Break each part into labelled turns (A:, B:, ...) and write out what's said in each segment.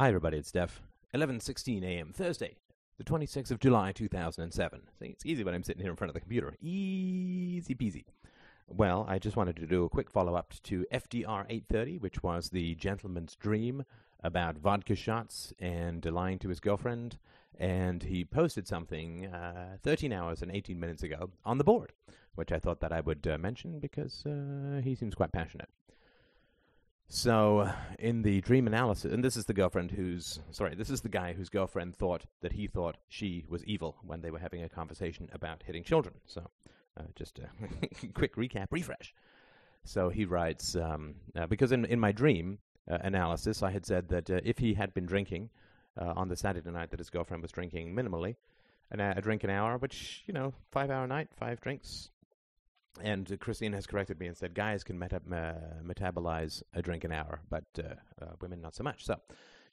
A: Hi, everybody. It's Steph. 11:16 a.m. Thursday, the 26th of July, 2007. See, it's easy when I'm sitting here in front of the computer. Easy peasy. Well, I just wanted to do a quick follow-up to FDR 830, which was the gentleman's dream about vodka shots and lying to his girlfriend. And he posted something uh, 13 hours and 18 minutes ago on the board, which I thought that I would uh, mention because uh, he seems quite passionate. So, in the dream analysis, and this is the girlfriend who's, sorry, this is the guy whose girlfriend thought that he thought she was evil when they were having a conversation about hitting children. So, uh, just a quick recap, refresh. So he writes, um, uh, because in, in my dream uh, analysis, I had said that uh, if he had been drinking uh, on the Saturday night that his girlfriend was drinking minimally, and a drink an hour, which, you know, five hour night, five drinks, and Christine has corrected me and said guys can meta- metabolize a drink an hour, but uh, uh, women not so much. So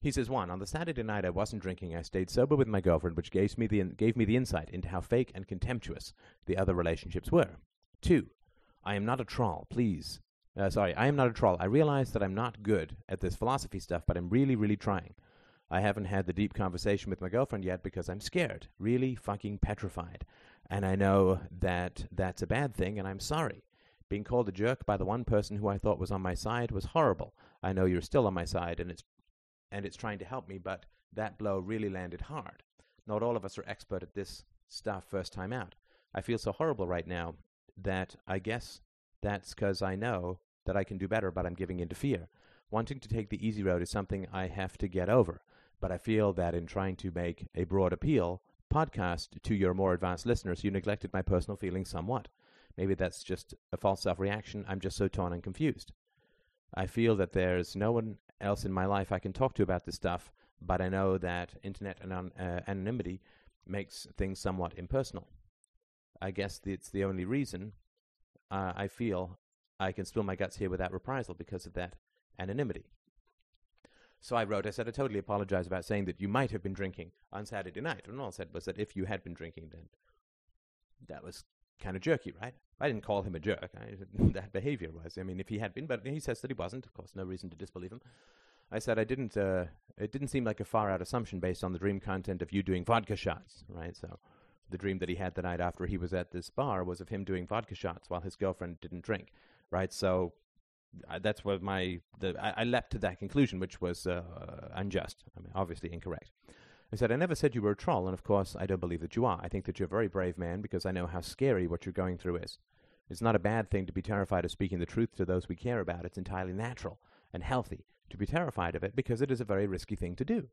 A: he says, one, on the Saturday night I wasn't drinking. I stayed sober with my girlfriend, which gave me the in- gave me the insight into how fake and contemptuous the other relationships were. Two, I am not a troll. Please, uh, sorry, I am not a troll. I realize that I'm not good at this philosophy stuff, but I'm really, really trying. I haven't had the deep conversation with my girlfriend yet because I'm scared, really fucking petrified. And I know that that's a bad thing, and I'm sorry. Being called a jerk by the one person who I thought was on my side was horrible. I know you're still on my side, and it's and it's trying to help me, but that blow really landed hard. Not all of us are expert at this stuff first time out. I feel so horrible right now that I guess that's because I know that I can do better, but I'm giving in to fear. Wanting to take the easy road is something I have to get over, but I feel that in trying to make a broad appeal, podcast to your more advanced listeners, you neglected my personal feelings somewhat. Maybe that's just a false self reaction. I'm just so torn and confused. I feel that there's no one else in my life I can talk to about this stuff, but I know that internet anon- uh, anonymity makes things somewhat impersonal. I guess it's the only reason uh, I feel I can spill my guts here without reprisal because of that anonymity. So I wrote, I said, I totally apologize about saying that you might have been drinking on Saturday night. And all I said was that if you had been drinking, then that was kind of jerky, right? I didn't call him a jerk. That behavior was. I mean, if he had been, but he says that he wasn't. Of course, no reason to disbelieve him. I said I didn't. Uh, it didn't seem like a far out assumption based on the dream content of you doing vodka shots, right? So, the dream that he had the night after he was at this bar was of him doing vodka shots while his girlfriend didn't drink, right? So, that's what my the I, I, leapt to that conclusion, which was uh, unjust. I mean, obviously incorrect. I said, I never said you were a troll, and of course, I don't believe that you are. I think that you're a very brave man because I know how scary what you're going through is. It's not a bad thing to be terrified of speaking the truth to those we care about. It's entirely natural and healthy to be terrified of it because it is a very risky thing to do.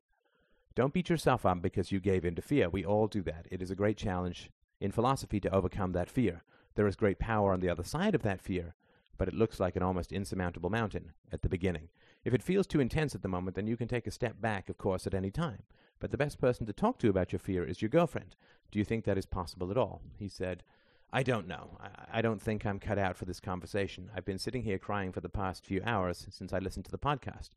A: Don't beat yourself up because you gave in to fear. We all do that. It is a great challenge in philosophy to overcome that fear. There is great power on the other side of that fear, but it looks like an almost insurmountable mountain at the beginning. If it feels too intense at the moment, then you can take a step back, of course, at any time. But the best person to talk to about your fear is your girlfriend. Do you think that is possible at all? He said, I don't know. I, I, don't think I'm cut out for this conversation. I've been sitting here crying for the past few hours since I listened to the podcast.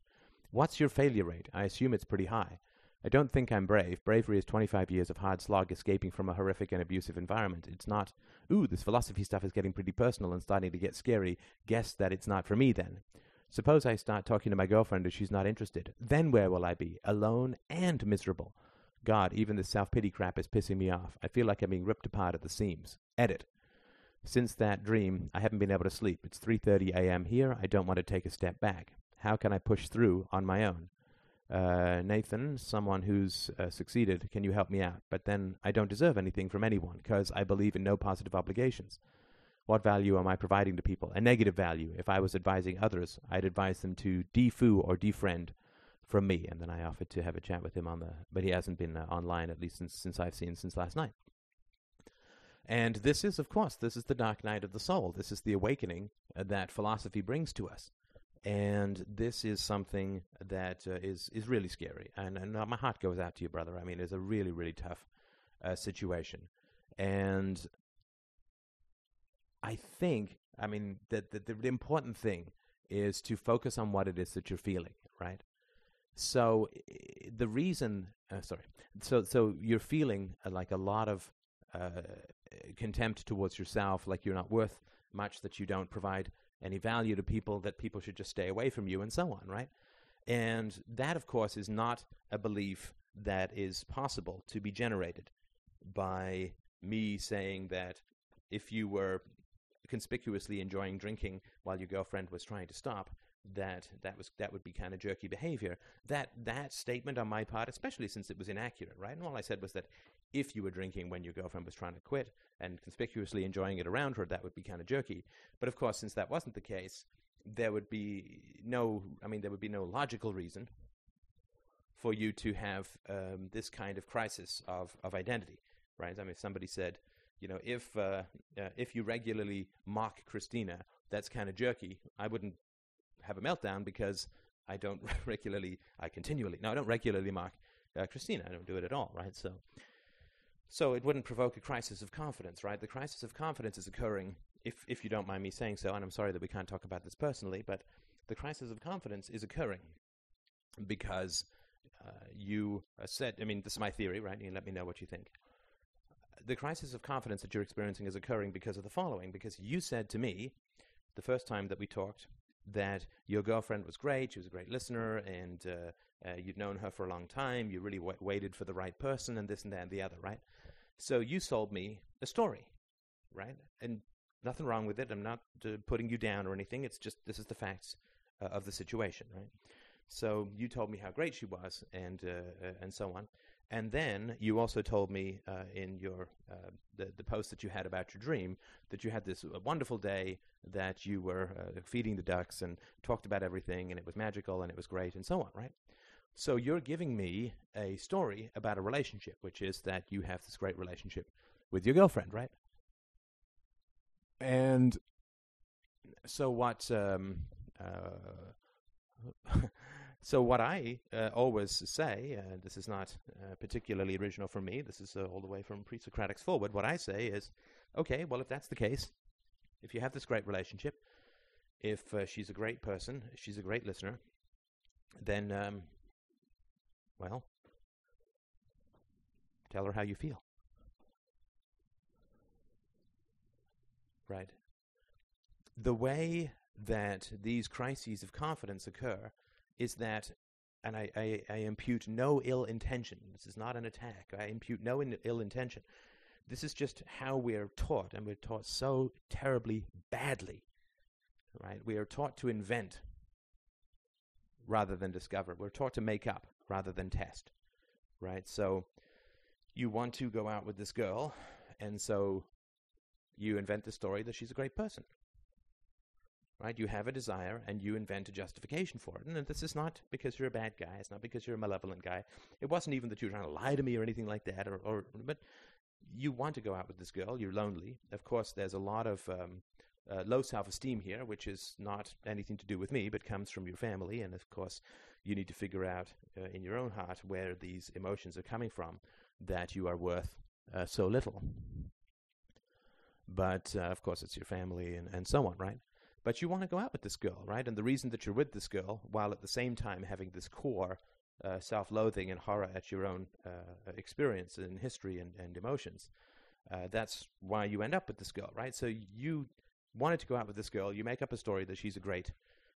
A: What's your failure rate? I assume it's pretty high. I don't think I'm brave. Bravery is 25 years of hard slog escaping from a horrific and abusive environment. It's not, ooh, this philosophy stuff is getting pretty personal and starting to get scary. Guess that it's not for me then. Suppose I start talking to my girlfriend and she's not interested. Then where will I be? Alone and miserable. God, even this self pity crap is pissing me off. I feel like I'm being ripped apart at the seams. Edit. Since that dream, I haven't been able to sleep. It's 3:30 a.m. here. I don't want to take a step back. How can I push through on my own? Uh, Nathan, someone who's uh, succeeded, can you help me out? But then I don't deserve anything from anyone because I believe in no positive obligations. What value am I providing to people? A negative value. If I was advising others, I'd advise them to defoo or defriend from me. And then I offered to have a chat with him on the, but he hasn't been uh, online at least since since I've seen since last night. And this is, of course, this is the dark night of the soul. This is the awakening uh, that philosophy brings to us and this is something that uh, is is really scary. And, and my heart goes out to you, brother. I mean, it's a really really tough uh, situation, and I think I mean that the, important thing is to focus on what it is that you're feeling, right? So the reason, uh, sorry, so so you're feeling uh, like a lot of uh, contempt towards yourself, like you're not worth much, that you don't provide any value to people, that people should just stay away from you, and so on, right? And that, of course, is not a belief that is possible to be generated by me saying that if you were conspicuously enjoying drinking while your girlfriend was trying to stop, that that was that would be kind of jerky behavior. That that statement on my part, especially since it was inaccurate, right? And all I said was that if you were drinking when your girlfriend was trying to quit and conspicuously enjoying it around her, that would be kind of jerky. But of course, since that wasn't the case, there would be no. I mean, there would be no logical reason for you to have um, this kind of crisis of of identity, right? I mean, if somebody said, you know, if uh, uh, if you regularly mock Christina, that's kind of jerky. I wouldn't have a meltdown because I don't regularly, I continually, no, I don't regularly mock uh, Christina. I don't do it at all, right? So, so it wouldn't provoke a crisis of confidence, right? The crisis of confidence is occurring, if if you don't mind me saying so, and I'm sorry that we can't talk about this personally, but the crisis of confidence is occurring because uh, you said, I mean, this is my theory, right? You let me know what you think. The crisis of confidence that you're experiencing is occurring because of the following. Because you said to me the first time that we talked that your girlfriend was great, she was a great listener, and uh, uh, you'd known her for a long time, you really w- waited for the right person, and this and that and the other, right? So you sold me a story, right? And nothing wrong with it. I'm not uh, putting you down or anything. It's just this is the facts uh, of the situation, right? So you told me how great she was, and uh, uh, and so on. And then you also told me uh, in your uh, the the post that you had about your dream that you had this uh, wonderful day that you were uh, feeding the ducks and talked about everything and it was magical and it was great and so on, right? So you're giving me a story about a relationship, which is that you have this great relationship with your girlfriend, right?
B: And
A: so what? Um, uh, So what I uh, always say, uh, this is not uh, particularly original for me. This is uh, all the way from pre-Socratics forward. What I say is, okay, well, if that's the case, if you have this great relationship, if uh, she's a great person, she's a great listener, then, um, well, tell her how you feel. Right. The way that these crises of confidence occur is that, and I, I, I, impute no ill intention. This is not an attack. I impute no in, ill intention. This is just how we are taught, and we're taught so terribly badly. Right? We are taught to invent rather than discover. We're taught to make up rather than test. Right? So you want to go out with this girl, and so you invent the story that she's a great person right? You have a desire and you invent a justification for it. And this is not because you're a bad guy. It's not because you're a malevolent guy. It wasn't even that you were trying to lie to me or anything like that. Or, or but you want to go out with this girl. You're lonely. Of course, there's a lot of um, uh, low self-esteem here, which is not anything to do with me, but comes from your family. And of course, you need to figure out uh, in your own heart where these emotions are coming from that you are worth uh, so little. But uh, of course, it's your family and, and so on, right? But you want to go out with this girl, right? And the reason that you're with this girl, while at the same time having this core uh, self loathing and horror at your own uh, experience and history and, and emotions, uh, that's why you end up with this girl, right? So you wanted to go out with this girl. You make up a story that she's a great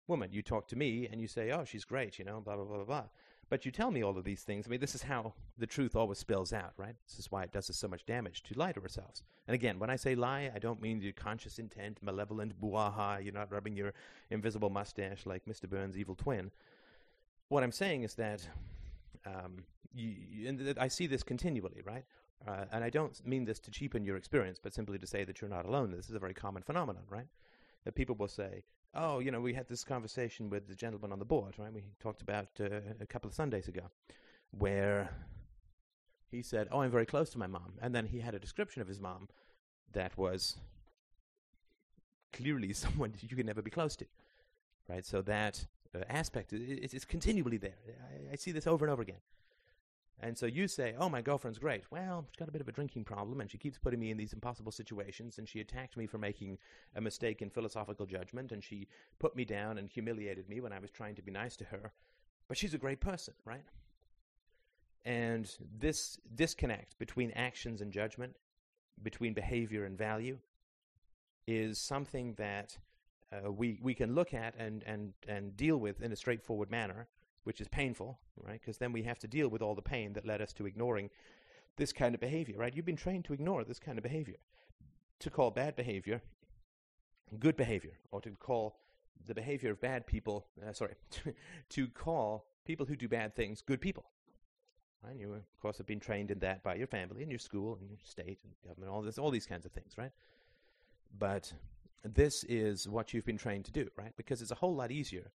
A: woman. You talk to me and you say, oh, she's great, you know, blah, blah, blah, blah, blah. But you tell me all of these things. I mean, this is how the truth always spills out, right? This is why it does us so much damage to lie to ourselves. And again, when I say lie, I don't mean your conscious intent, malevolent, buaha, you're not rubbing your invisible mustache like Mr. Burns' evil twin. What I'm saying is that, um, you, and th- I see this continually, right? Uh, and I don't mean this to cheapen your experience, but simply to say that you're not alone. This is a very common phenomenon, right? That people will say, oh, you know, we had this conversation with the gentleman on the board, right? We talked about uh, a couple of Sundays ago, where he said, "Oh, I'm very close to my mom," and then he had a description of his mom that was clearly someone you can never be close to, right? So that uh, aspect is, continually there. I, I see this over and over again. And so you say, "Oh, my girlfriend's great." Well, she's got a bit of a drinking problem, and she keeps putting me in these impossible situations. And she attacked me for making a mistake in philosophical judgment, and she put me down and humiliated me when I was trying to be nice to her. But she's a great person, right? And this disconnect between actions and judgment, between behavior and value, is something that uh, we we can look at and and and deal with in a straightforward manner which is painful, right? Because then we have to deal with all the pain that led us to ignoring this kind of behavior, right? You've been trained to ignore this kind of behavior, to call bad behavior good behavior, or to call the behavior of bad people, uh, sorry, to call people who do bad things good people. Right? You, of course, have been trained in that by your family and your school and your state and government, all this, all these kinds of things, right? But this is what you've been trained to do, right? Because it's a whole lot easier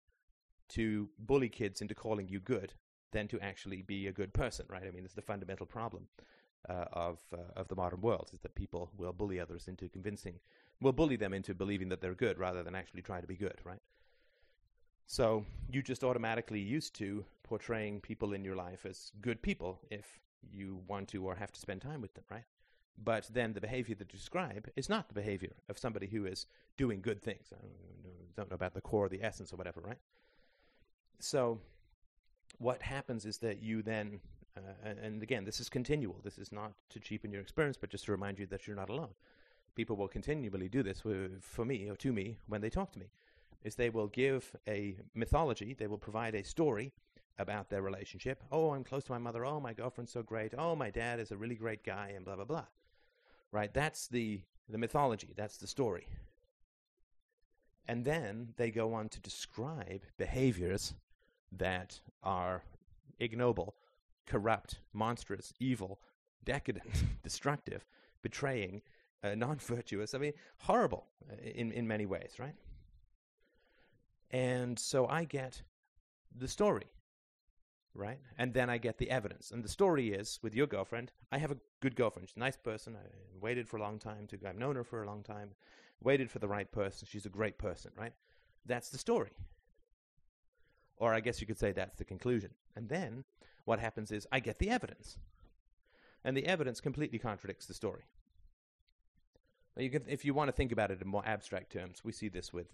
A: to bully kids into calling you good than to actually be a good person, right? I mean, it's the fundamental problem uh, of uh, of the modern world is that people will bully others into convincing, will bully them into believing that they're good rather than actually trying to be good, right? So you just automatically used to portraying people in your life as good people if you want to or have to spend time with them, right? But then the behavior that you describe is not the behavior of somebody who is doing good things. I don't know about the core, the essence, or whatever, right? So what happens is that you then, uh, and, again, this is continual. This is not to cheapen your experience, but just to remind you that you're not alone. People will continually do this with, for me or to me when they talk to me. Is they will give a mythology, they will provide a story about their relationship. Oh, I'm close to my mother. Oh, my girlfriend's so great. Oh, my dad is a really great guy, and blah blah blah. Right? That's the the mythology. That's the story. And then they go on to describe behaviors that are ignoble, corrupt, monstrous, evil, decadent, destructive, betraying, uh, non virtuous. I mean, horrible uh, in, in many ways, right? And so I get the story, right? And then I get the evidence. And the story is with your girlfriend, I have a good girlfriend. She's a nice person. I waited for a long time to, I've known her for a long time, waited for the right person. She's a great person, right? That's the story. Or I guess you could say that's the conclusion. And then what happens is I get the evidence. And the evidence completely contradicts the story. You can, if you want to think about it in more abstract terms, we see this with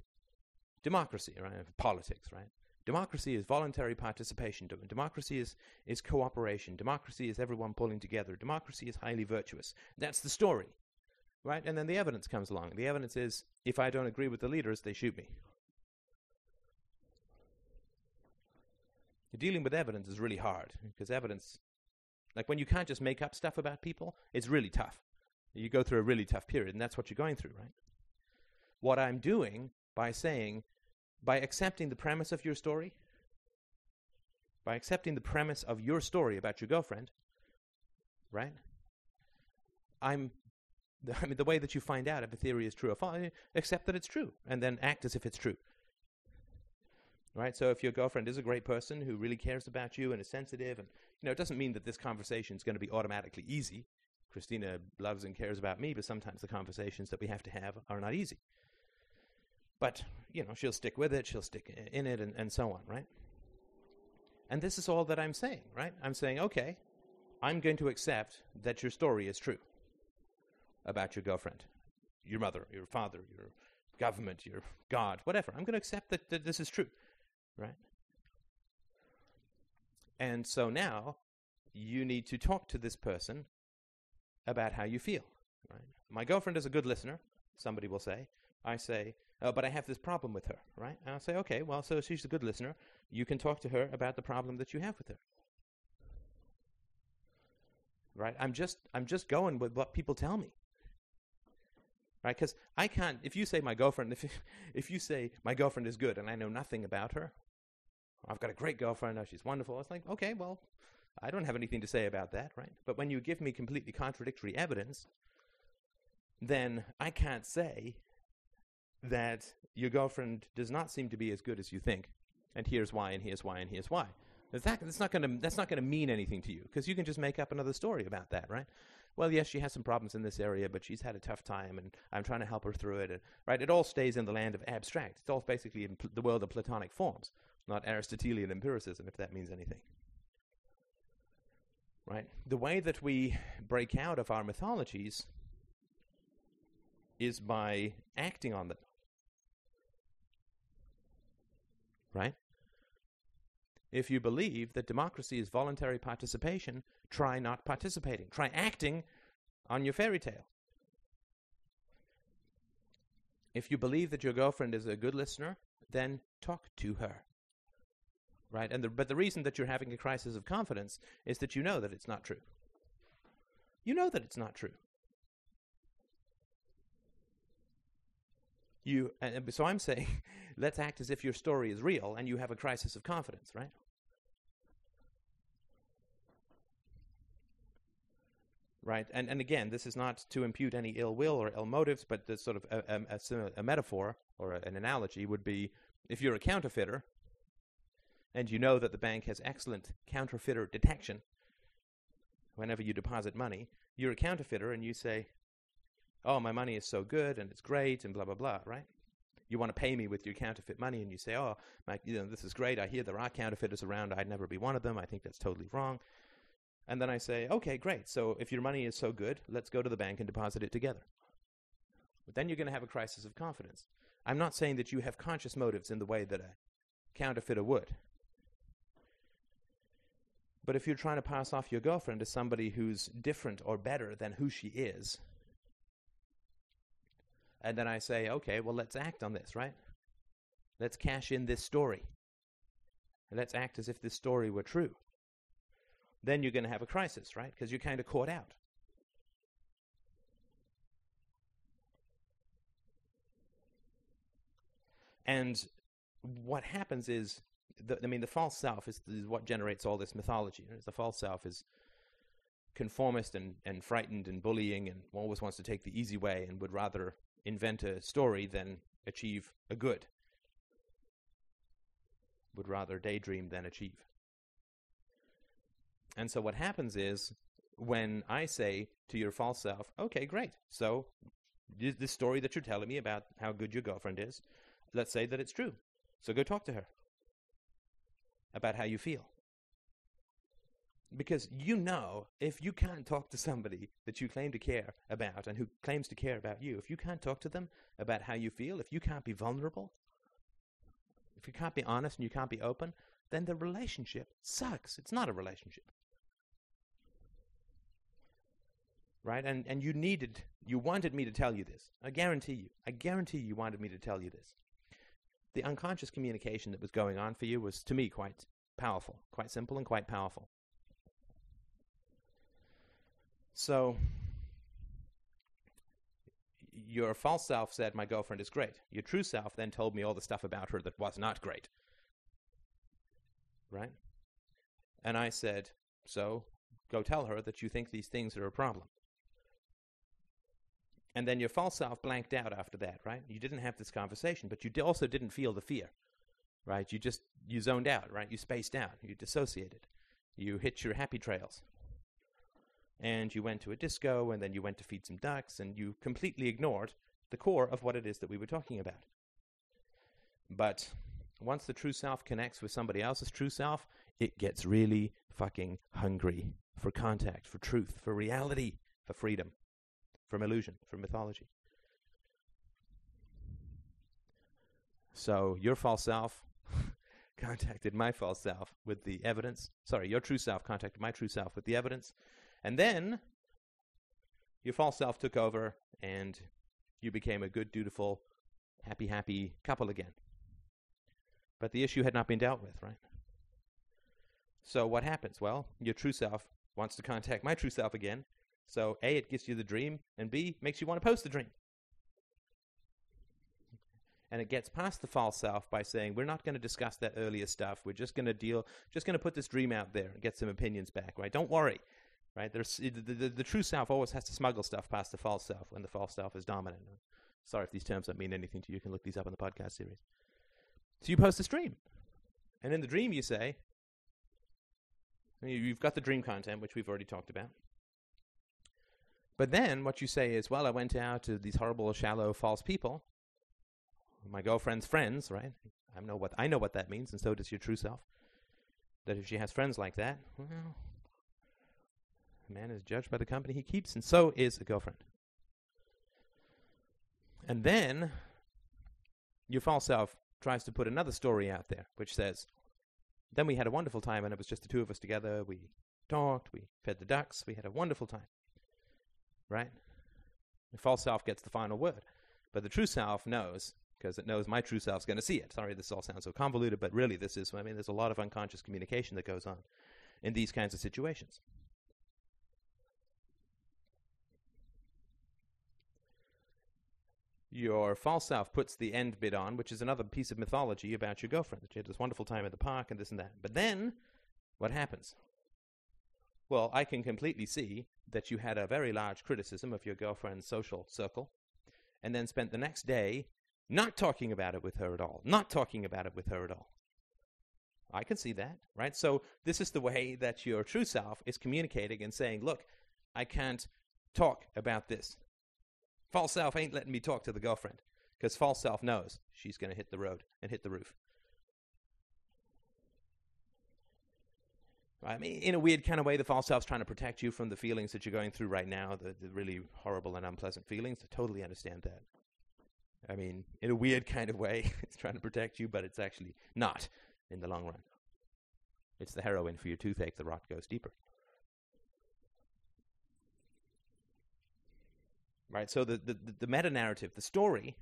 A: democracy, right? Politics, right? Democracy is voluntary participation. Democracy is, is cooperation. Democracy is everyone pulling together. Democracy is highly virtuous. That's the story, right? And then the evidence comes along. The evidence is if I don't agree with the leaders, they shoot me. Dealing with evidence is really hard because evidence, like when you can't just make up stuff about people, it's really tough. You go through a really tough period, and that's what you're going through, right? What I'm doing by saying, by accepting the premise of your story, by accepting the premise of your story about your girlfriend, right? I'm, I mean, the way that you find out if a theory is true or false, eh, accept that it's true, and then act as if it's true right? So if your girlfriend is a great person who really cares about you and is sensitive, and you know, it doesn't mean that this conversation is going to be automatically easy. Christina loves and cares about me, but sometimes the conversations that we have to have are not easy. But you know, she'll stick with it, she'll stick in it, and, and so on, right? And this is all that I'm saying, right? I'm saying, okay, I'm going to accept that your story is true about your girlfriend, your mother, your father, your government, your God, whatever. I'm going to accept that, that this is true right? And so now you need to talk to this person about how you feel, right? My girlfriend is a good listener, somebody will say. I say, oh, but I have this problem with her, right? And I'll say, okay, well, so she's a good listener. You can talk to her about the problem that you have with her. Right? I'm just I'm just going with what people tell me right? Because I can't. If you say my girlfriend, if if you say my girlfriend is good and I know nothing about her, I've got a great girlfriend. Oh, she's wonderful. It's like okay, well, I don't have anything to say about that, right? But when you give me completely contradictory evidence, then I can't say that your girlfriend does not seem to be as good as you think, and here's why, and here's why, and here's why. That, that's not going to that's not going to mean anything to you because you can just make up another story about that, right? Well, yes, she has some problems in this area, but she's had a tough time, and I'm trying to help her through it. And, right? It all stays in the land of abstract. It's all basically in pl- the world of Platonic forms, not Aristotelian empiricism, if that means anything. Right? The way that we break out of our mythologies is by acting on them. Right? If you believe that democracy is voluntary participation, try not participating. Try acting on your fairy tale. If you believe that your girlfriend is a good listener, then talk to her. right? And the, but the reason that you're having a crisis of confidence is that you know that it's not true. You know that it's not true. You and so I'm saying, let's act as if your story is real and you have a crisis of confidence, right? Right, and and again, this is not to impute any ill will or ill motives, but the sort of a, a, a, metaphor or an analogy would be if you're a counterfeiter and you know that the bank has excellent counterfeiter detection whenever you deposit money, you're a counterfeiter and you say, oh, my money is so good and it's great and blah, blah, blah, right? You want to pay me with your counterfeit money and you say, oh, my, you know, this is great. I hear there are counterfeiters around. I'd never be one of them. I think that's totally wrong. And then I say, okay, great. So if your money is so good, let's go to the bank and deposit it together. But then you're going to have a crisis of confidence. I'm not saying that you have conscious motives in the way that a counterfeiter would. But if you're trying to pass off your girlfriend as somebody who's different or better than who she is, and then I say, okay, well, let's act on this, right? Let's cash in this story. Let's act as if this story were true. Then you're going to have a crisis, right? Because you're kind of caught out. And what happens is the, I mean, the false self is, is, what generates all this mythology. The false self is conformist and, and frightened and bullying and always wants to take the easy way and would rather invent a story than achieve a good. Would rather daydream than achieve. And so what happens is when I say to your false self, okay, great. So this story that you're telling me about how good your girlfriend is, let's say that it's true. So go talk to her about how you feel. Because you know, if you can't talk to somebody that you claim to care about and who claims to care about you, if you can't talk to them about how you feel, if you can't be vulnerable, if you can't be honest and you can't be open, then the relationship sucks. It's not a relationship. Right? And and you needed you wanted me to tell you this. I guarantee you. I guarantee you wanted me to tell you this the unconscious communication that was going on for you was, to me, quite powerful, quite simple and quite powerful. So, your false self said, My girlfriend is great. Your true self then told me all the stuff about her that was not great. Right? And I said, So, go tell her that you think these things are a problem and then your false self blanked out after that, right? You didn't have this conversation, but you also didn't feel the fear, right? You just you zoned out, right? You spaced out, you dissociated, you hit your happy trails, and you went to a disco, and then you went to feed some ducks, and you completely ignored the core of what it is that we were talking about. But once the true self connects with somebody else's true self, it gets really fucking hungry for contact, for truth, for reality, for freedom from illusion, from mythology. So your false self contacted my false self with the evidence. Sorry, your true self contacted my true self with the evidence. And then your false self took over and you became a good, dutiful, happy, happy couple again. But the issue had not been dealt with, right? So what happens? Well, your true self wants to contact my true self again, so A, it gives you the dream, and B, makes you want to post the dream. And it gets past the false self by saying, we're not going to discuss that earlier stuff. We're just going to deal, just going to put this dream out there and get some opinions back, right? Don't worry, right? There's, the, the, the true self always has to smuggle stuff past the false self when the false self is dominant. Sorry if these terms don't mean anything to you. You can look these up in the podcast series. So you post this dream. And in the dream, you say, you've got the dream content, which we've already talked about. But then what you say is, well, I went out to these horrible, shallow, false people, my girlfriend's friends, right? I know what I know what that means, and so does your true self. That if she has friends like that, well, a man is judged by the company he keeps, and so is a girlfriend. And then your false self tries to put another story out there, which says, then we had a wonderful time, and it was just the two of us together. We talked, we fed the ducks, we had a wonderful time right? The false self gets the final word. But the true self knows because it knows my true self's going to see it. Sorry, this all sounds so convoluted, but really, this is, I mean, there's a lot of unconscious communication that goes on in these kinds of situations. Your false self puts the end bit on, which is another piece of mythology about your girlfriend. That you had this wonderful time at the park and this and that. But then, what happens? Well, I can completely see that you had a very large criticism of your girlfriend's social circle, and then spent the next day not talking about it with her at all. Not talking about it with her at all. I can see that, right? So, this is the way that your true self is communicating and saying, Look, I can't talk about this. False self ain't letting me talk to the girlfriend because false self knows she's going to hit the road and hit the roof. I mean, in a weird kind of way, the false self's trying to protect you from the feelings that you're going through right now, the, the really horrible and unpleasant feelings. I totally understand that. I mean, in a weird kind of way, it's trying to protect you, but it's actually not in the long run. It's the heroin for your toothache. The rot goes deeper. Right? So the, the, the meta narrative, the story,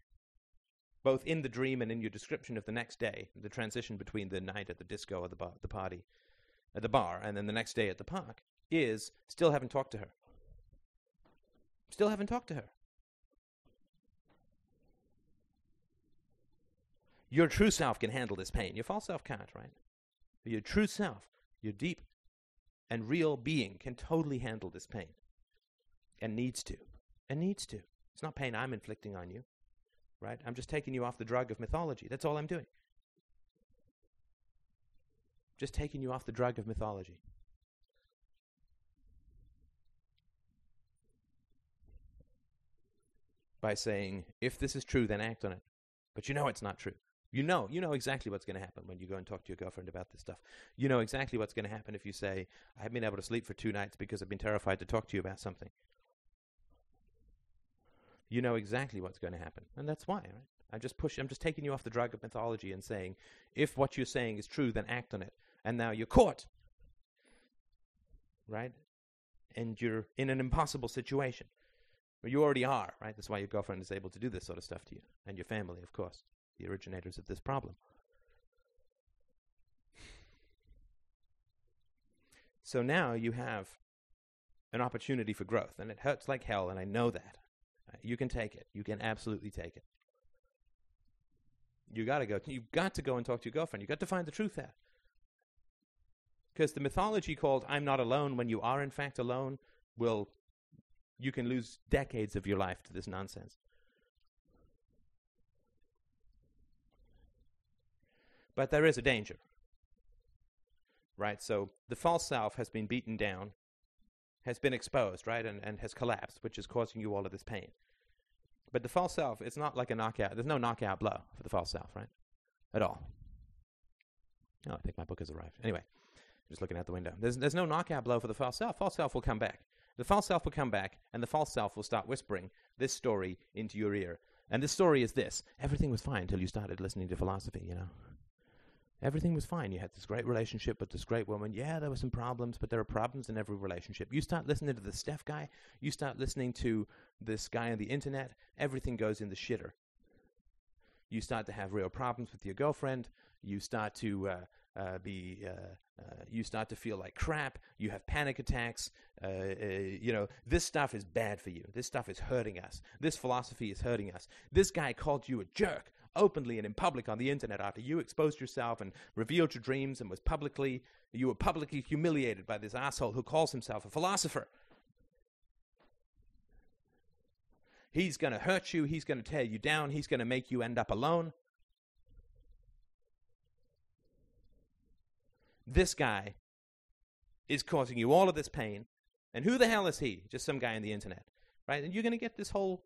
A: both in the dream and in your description of the next day, the transition between the night at the disco or the, bar, the party, at the bar, and then the next day at the park, is still haven't talked to her. Still haven't talked to her. Your true self can handle this pain. Your false self can't, right? Your true self, your deep and real being, can totally handle this pain and needs to. And needs to. It's not pain I'm inflicting on you, right? I'm just taking you off the drug of mythology. That's all I'm doing. Just taking you off the drug of mythology. By saying, if this is true, then act on it. But you know it's not true. You know, you know exactly what's going to happen when you go and talk to your girlfriend about this stuff. You know exactly what's going to happen if you say, I haven't been able to sleep for two nights because I've been terrified to talk to you about something. You know exactly what's going to happen. And that's why, right? I'm just pushing, I'm just taking you off the drug of mythology and saying, if what you're saying is true, then act on it. And now you're caught. Right? And you're in an impossible situation. Well, you already are, right? That's why your girlfriend is able to do this sort of stuff to you. And your family, of course the originators of this problem. So now you have an opportunity for growth, and it hurts like hell, and I know that. You can take it. You can absolutely take it. You got to go. You've got to go and talk to your girlfriend. You've got to find the truth there. Because the mythology called "I'm not alone" when you are in fact alone will, you can lose decades of your life to this nonsense. But there is a danger. Right? So the false self has been beaten down, has been exposed, right? And, and has collapsed, which is causing you all of this pain. But the false self, it's not like a knockout. There's no knockout blow for the false self, right? At all. Oh, I think my book has arrived. Anyway, just looking out the window. There's, there's no knockout blow for the false self. False self will come back. The false self will come back, and the false self will start whispering this story into your ear. And this story is this everything was fine until you started listening to philosophy, you know? Everything was fine. You had this great relationship with this great woman. Yeah, there were some problems, but there are problems in every relationship. You start listening to the Steph guy, you start listening to this guy on the internet, everything goes in the shitter. You start to have real problems with your girlfriend. You start to uh, uh, be, uh, uh you start to feel like crap. You have panic attacks. Uh, uh, you know, this stuff is bad for you. This stuff is hurting us. This philosophy is hurting us. This guy called you a jerk openly and in public on the internet after you exposed yourself and revealed your dreams and was publicly you were publicly humiliated by this asshole who calls himself a philosopher. He's going to hurt you, he's going to tear you down, he's going to make you end up alone. This guy is causing you all of this pain. And who the hell is he? Just some guy on the internet, right? And you're going to get this whole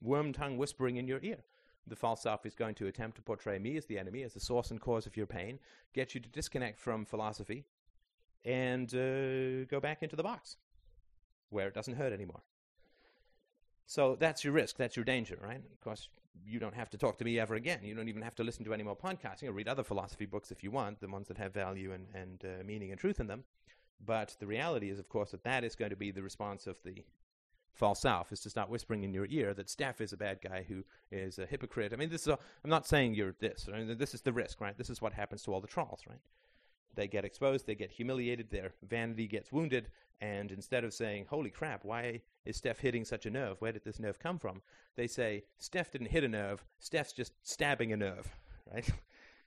A: worm tongue whispering in your ear. The false self is going to attempt to portray me as the enemy, as the source and cause of your pain, get you to disconnect from philosophy, and uh, go back into the box where it doesn't hurt anymore. So that's your risk, that's your danger, right? Of course, you don't have to talk to me ever again. You don't even have to listen to any more podcasts. You know, read other philosophy books if you want, the ones that have value and, and uh, meaning and truth in them. But the reality is, of course, that that is going to be the response of the false self is to start whispering in your ear that Steph is a bad guy who is a hypocrite. I mean, this is. A, I'm not saying you're this. Right? This is the risk, right? This is what happens to all the trolls, right? They get exposed, they get humiliated, their vanity gets wounded, and instead of saying, "Holy crap, why is Steph hitting such a nerve? Where did this nerve come from?" They say, "Steph didn't hit a nerve. Steph's just stabbing a nerve." Right?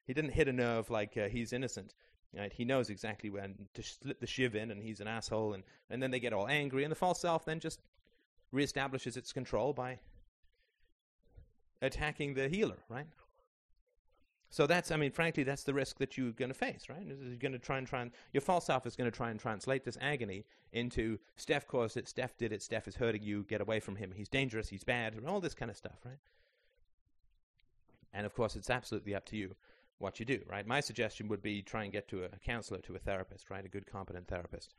A: he didn't hit a nerve like uh, he's innocent. Right? He knows exactly when to slip the shiv in, and he's an asshole. And, and then they get all angry, and the false self then just reestablishes its control by attacking the healer, right? So that's, I mean, frankly, that's the risk that you're going to face, right? You're going to try and try and your false self is going to try and translate this agony into Steph caused it, Steph did it, Steph is hurting you, get away from him, he's dangerous, he's bad, and all this kind of stuff, right? And of course, it's absolutely up to you what you do, right? My suggestion would be try and get to a counselor, to a therapist, right? A good, competent therapist.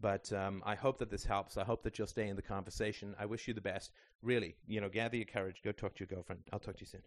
A: But um, I hope that this helps. I hope that you'll stay in the conversation. I wish you the best. Really, you know, gather your courage. Go talk to your girlfriend. I'll talk to you soon.